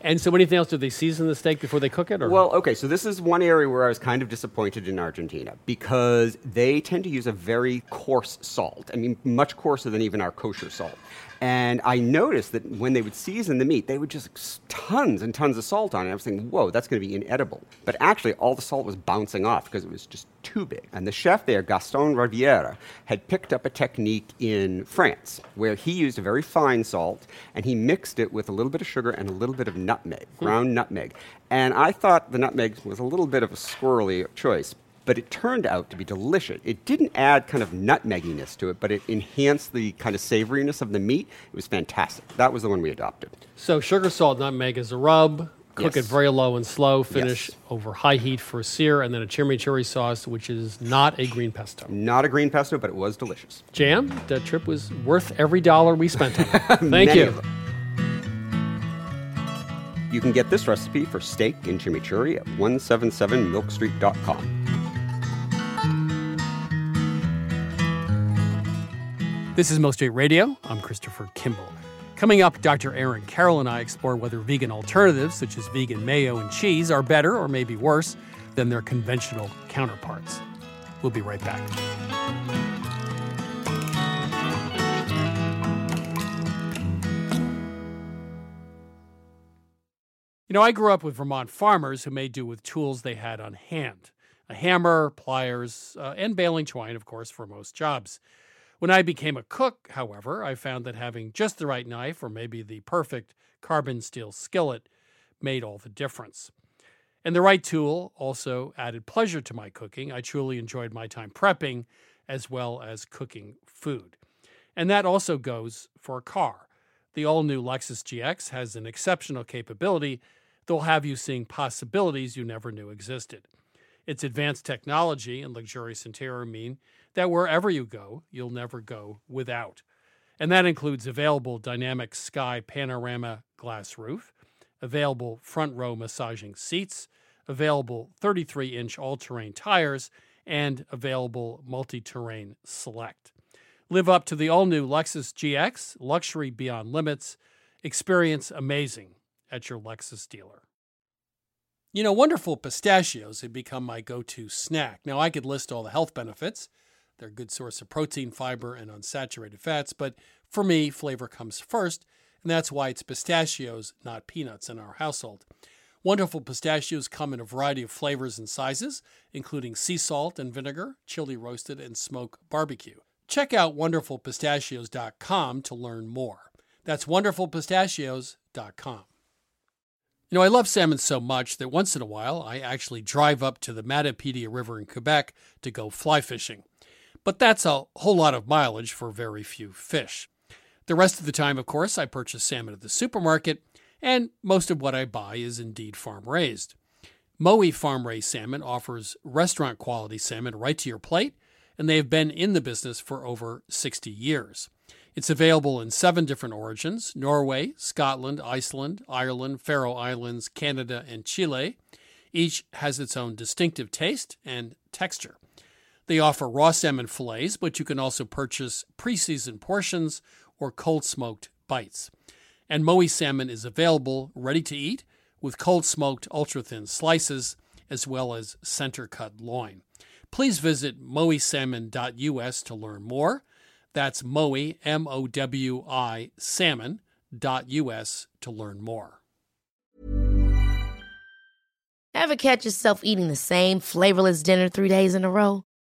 And so, anything else? Do they season the steak before they cook it? Or? Well, okay, so this is one area where I was kind of disappointed in Argentina because they tend to use a very coarse salt. I mean, much coarser than even our kosher salt. And I noticed that when they would season the meat, they would just tons and tons of salt on it. I was thinking, whoa, that's going to be inedible. But actually, all the salt was bouncing off because it was just too big. And the chef there, Gaston Riviera, had picked up a technique in France where he used a very fine salt and he mixed it with a little bit of sugar and a little bit of nutmeg, hmm. ground nutmeg. And I thought the nutmeg was a little bit of a squirrely choice. But it turned out to be delicious. It didn't add kind of nutmegginess to it, but it enhanced the kind of savoriness of the meat. It was fantastic. That was the one we adopted. So sugar, salt, nutmeg is a rub. Cook Yes. it very low and slow. Finish Yes. over high heat for a sear, and then a chimichurri sauce, which is not a green pesto. Not a green pesto, but it was delicious. J.M., that trip was worth every dollar we spent on it. <laughs> Thank you. You can get this recipe for steak and chimichurri at 177milkstreet.com. This is Milk Street Radio. I'm Christopher Kimball. Coming up, Dr. Aaron Carroll and I explore whether vegan alternatives, such as vegan mayo and cheese, are better or maybe worse than their conventional counterparts. We'll be right back. You know, I grew up with Vermont farmers who made do with tools they had on hand. a hammer, pliers, uh, and baling twine, of course, for most jobs. When I became a cook, however, I found that having just the right knife or maybe the perfect carbon steel skillet made all the difference. And the right tool also added pleasure to my cooking. I truly enjoyed my time prepping as well as cooking food. And that also goes for a car. The all new Lexus GX has an exceptional capability that will have you seeing possibilities you never knew existed. Its advanced technology and luxurious interior mean that wherever you go, you'll never go without. And that includes available dynamic sky panorama glass roof, available front row massaging seats, available 33 inch all terrain tires, and available multi terrain select. Live up to the all new Lexus GX, luxury beyond limits. Experience amazing at your Lexus dealer. You know, wonderful pistachios have become my go to snack. Now, I could list all the health benefits. They're a good source of protein, fiber, and unsaturated fats, but for me, flavor comes first, and that's why it's pistachios, not peanuts, in our household. Wonderful pistachios come in a variety of flavors and sizes, including sea salt and vinegar, chili roasted, and smoke barbecue. Check out wonderfulpistachios.com to learn more. That's wonderfulpistachios.com. You know, I love salmon so much that once in a while I actually drive up to the Matapedia River in Quebec to go fly fishing. But that's a whole lot of mileage for very few fish. The rest of the time, of course, I purchase salmon at the supermarket, and most of what I buy is indeed farm raised. Mowi farm raised salmon offers restaurant quality salmon right to your plate, and they have been in the business for over 60 years. It's available in seven different origins Norway, Scotland, Iceland, Ireland, Faroe Islands, Canada, and Chile. Each has its own distinctive taste and texture. They offer raw salmon fillets, but you can also purchase pre seasoned portions or cold smoked bites. And Mowi salmon is available ready to eat with cold smoked ultra thin slices as well as center cut loin. Please visit mowisalmon.us to learn more. That's Mowi, M O W I, salmon.us to learn more. Ever catch yourself eating the same flavorless dinner three days in a row?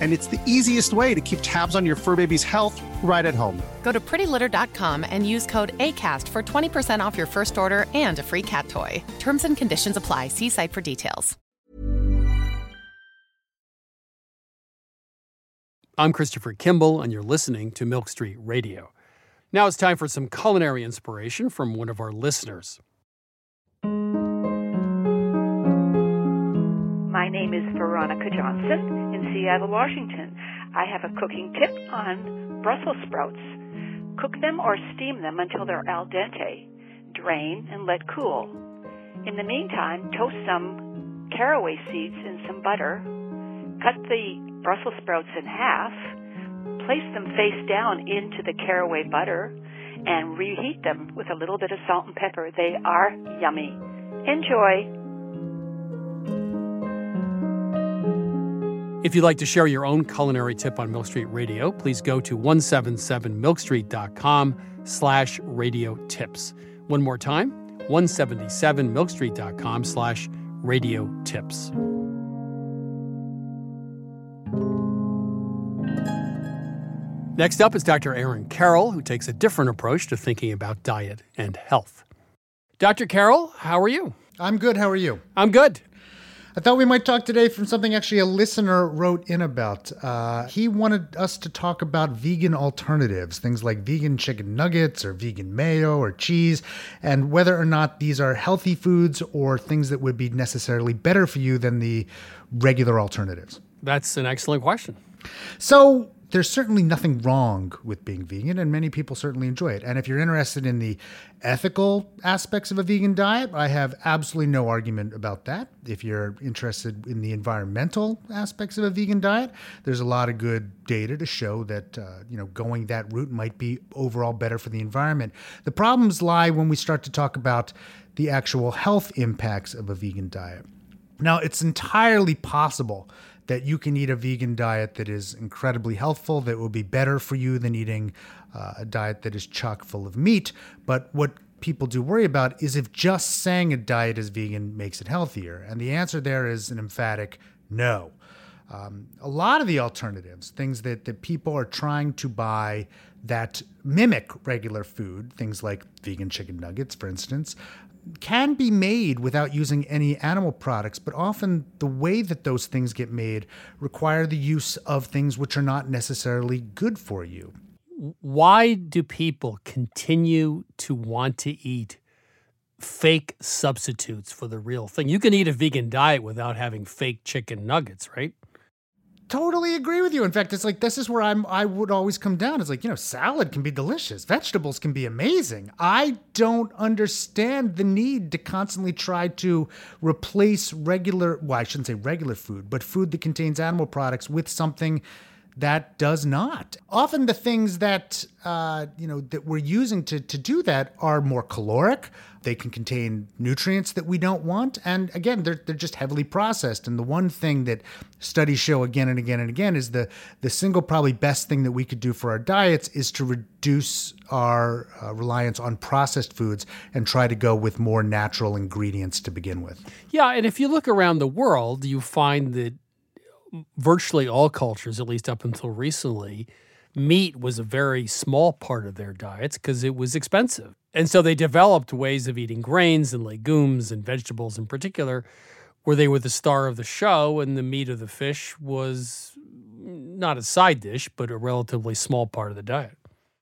and it's the easiest way to keep tabs on your fur baby's health right at home. Go to prettylitter.com and use code ACAST for 20% off your first order and a free cat toy. Terms and conditions apply. See site for details. I'm Christopher Kimball, and you're listening to Milk Street Radio. Now it's time for some culinary inspiration from one of our listeners. My name is Veronica Johnson in Seattle, Washington. I have a cooking tip on Brussels sprouts. Cook them or steam them until they're al dente. Drain and let cool. In the meantime, toast some caraway seeds in some butter. Cut the Brussels sprouts in half. Place them face down into the caraway butter and reheat them with a little bit of salt and pepper. They are yummy. Enjoy. If you'd like to share your own culinary tip on Milk Street Radio, please go to 177milkstreet.com slash radio tips. One more time, 177milkstreet.com slash radio tips. Next up is Dr. Aaron Carroll, who takes a different approach to thinking about diet and health. Dr. Carroll, how are you? I'm good. How are you? I'm good. I thought we might talk today from something actually a listener wrote in about. Uh, he wanted us to talk about vegan alternatives, things like vegan chicken nuggets or vegan mayo or cheese, and whether or not these are healthy foods or things that would be necessarily better for you than the regular alternatives. That's an excellent question. So, there's certainly nothing wrong with being vegan, and many people certainly enjoy it. And if you're interested in the ethical aspects of a vegan diet, I have absolutely no argument about that. If you're interested in the environmental aspects of a vegan diet, there's a lot of good data to show that uh, you know going that route might be overall better for the environment. The problems lie when we start to talk about the actual health impacts of a vegan diet. Now, it's entirely possible that you can eat a vegan diet that is incredibly healthful, that will be better for you than eating uh, a diet that is chock full of meat. But what people do worry about is if just saying a diet is vegan makes it healthier. And the answer there is an emphatic no. Um, a lot of the alternatives, things that, that people are trying to buy that mimic regular food, things like vegan chicken nuggets, for instance, can be made without using any animal products, but often the way that those things get made require the use of things which are not necessarily good for you. Why do people continue to want to eat fake substitutes for the real thing? You can eat a vegan diet without having fake chicken nuggets, right? Totally agree with you. In fact, it's like this is where I'm I would always come down. It's like, you know, salad can be delicious. Vegetables can be amazing. I don't understand the need to constantly try to replace regular well, I shouldn't say regular food, but food that contains animal products with something that does not. Often the things that uh, you know that we're using to to do that are more caloric. They can contain nutrients that we don't want, and again, they're they're just heavily processed. And the one thing that studies show again and again and again is the the single probably best thing that we could do for our diets is to reduce our uh, reliance on processed foods and try to go with more natural ingredients to begin with. Yeah, and if you look around the world, you find that virtually all cultures, at least up until recently, meat was a very small part of their diets because it was expensive. And so they developed ways of eating grains and legumes and vegetables in particular, where they were the star of the show and the meat of the fish was mm, not a side dish, but a relatively small part of the diet.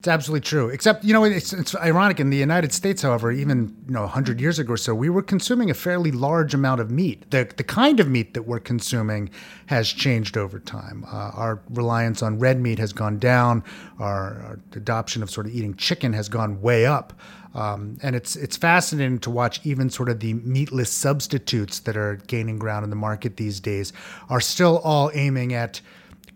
It's absolutely true. Except, you know, it's, it's ironic. In the United States, however, even, you know, 100 years ago or so, we were consuming a fairly large amount of meat. The, the kind of meat that we're consuming has changed over time. Uh, our reliance on red meat has gone down. Our, our adoption of sort of eating chicken has gone way up. Um, and it's it's fascinating to watch even sort of the meatless substitutes that are gaining ground in the market these days are still all aiming at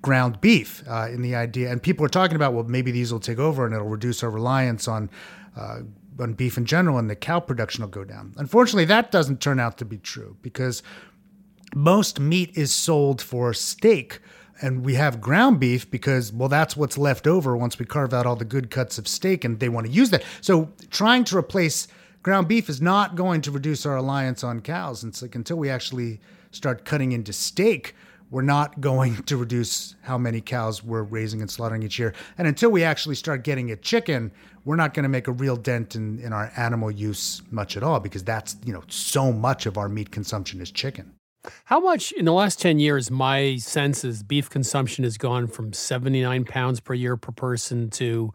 ground beef uh, in the idea. And people are talking about, well, maybe these will take over and it'll reduce our reliance on. Uh, on beef in general, and the cow production will go down. Unfortunately, that doesn't turn out to be true because most meat is sold for steak, and we have ground beef because well that's what's left over once we carve out all the good cuts of steak and they want to use that so trying to replace ground beef is not going to reduce our reliance on cows it's like until we actually start cutting into steak we're not going to reduce how many cows we're raising and slaughtering each year. And until we actually start getting a chicken, we're not going to make a real dent in, in our animal use much at all because that's, you know, so much of our meat consumption is chicken. How much in the last 10 years, my sense is beef consumption has gone from 79 pounds per year per person to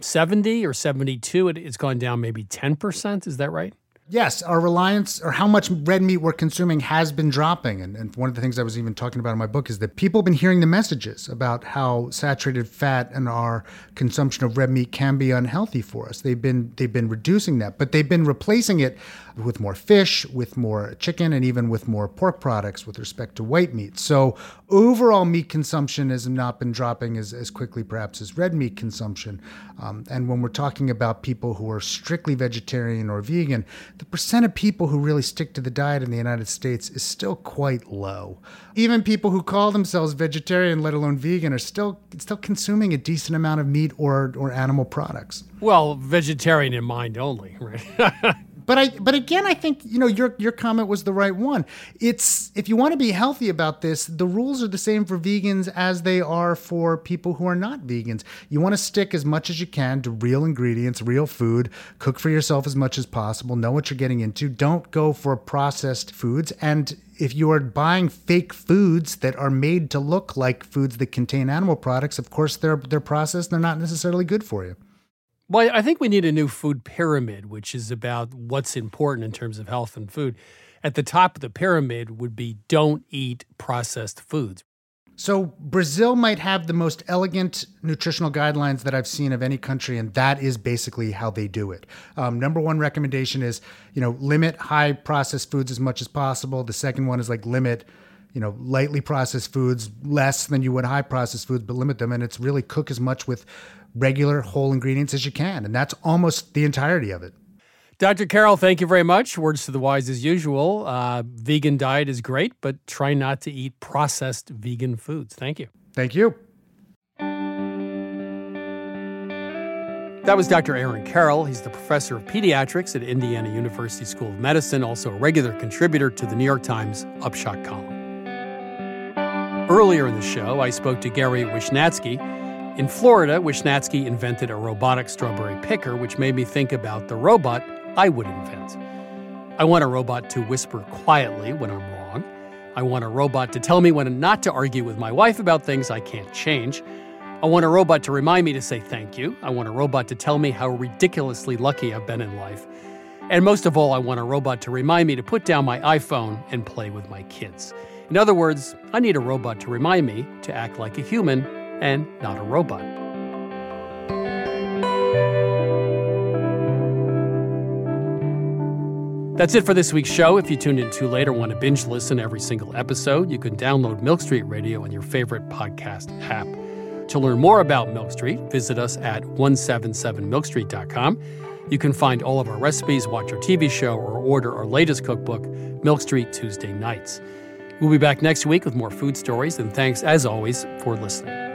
70 or 72. It, it's gone down maybe 10%. Is that right? Yes, our reliance or how much red meat we're consuming has been dropping. And, and, one of the things I was even talking about in my book is that people have been hearing the messages about how saturated fat and our consumption of red meat can be unhealthy for us. They've been they've been reducing that, but they've been replacing it with more fish, with more chicken, and even with more pork products with respect to white meat. So overall meat consumption has not been dropping as, as quickly perhaps as red meat consumption. Um, and when we're talking about people who are strictly vegetarian or vegan, the percent of people who really stick to the diet in the United States is still quite low. Even people who call themselves vegetarian, let alone vegan, are still still consuming a decent amount of meat or or animal products. Well, vegetarian in mind only, right? <laughs> but I but again I think you know your your comment was the right one. It's if you want to be healthy about this, the rules are the same for vegans as they are for people who are not vegans. You want to stick as much as you can to real ingredients, real food, cook for yourself as much as possible, know what you're getting into. Don't go for processed foods and if you are buying fake foods that are made to look like foods that contain animal products, of course they're they're processed, they're not necessarily good for you. Well, I think we need a new food pyramid, which is about what's important in terms of health and food. At the top of the pyramid would be don't eat processed foods. So Brazil might have the most elegant nutritional guidelines that I've seen of any country, and that is basically how they do it. Um, number one recommendation is, you know, limit high processed foods as much as possible. The second one is like limit, you know, lightly processed foods less than you would high processed foods, but limit them. And it's really cook as much with regular whole ingredients as you can, and that's almost the entirety of it. Dr. Carroll, thank you very much. Words to the wise as usual. Uh, vegan diet is great, but try not to eat processed vegan foods. Thank you. Thank you. That was Dr. Aaron Carroll. He's the professor of pediatrics at Indiana University School of Medicine, also a regular contributor to the New York Times Upshot column. Earlier in the show, I spoke to Gary Wishnatzki. In Florida, Wishnatzki invented a robotic strawberry picker, which made me think about the robot I would invent. I want a robot to whisper quietly when I'm wrong. I want a robot to tell me when not to argue with my wife about things I can't change. I want a robot to remind me to say thank you. I want a robot to tell me how ridiculously lucky I've been in life. And most of all, I want a robot to remind me to put down my iPhone and play with my kids. In other words, I need a robot to remind me to act like a human and not a robot. That's it for this week's show. If you tuned in too late or want to binge listen every single episode, you can download Milk Street Radio on your favorite podcast app. To learn more about Milk Street, visit us at 177milkstreet.com. You can find all of our recipes, watch our TV show, or order our latest cookbook, Milk Street Tuesday Nights. We'll be back next week with more food stories, and thanks as always for listening.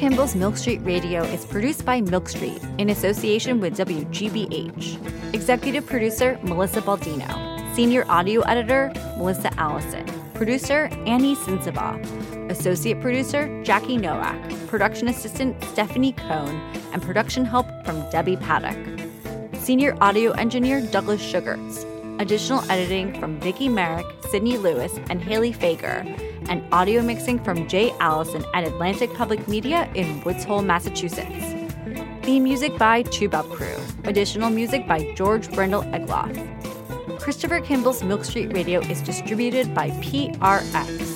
Kimball's Milk Street Radio is produced by Milk Street in association with WGBH. Executive producer Melissa Baldino. Senior audio editor Melissa Allison. Producer Annie Sensabaugh. Associate producer Jackie Nowak. Production assistant Stephanie Cohn. And production help from Debbie Paddock. Senior audio engineer Douglas Sugarts. Additional editing from Vicki Merrick, Sydney Lewis, and Haley Fager and audio mixing from Jay Allison at Atlantic Public Media in Woods Hole, Massachusetts. Theme music by Toubab Krewe. Additional music by George Brandl Egloff. Christopher Kimball's Milk Street Radio is distributed by PRX.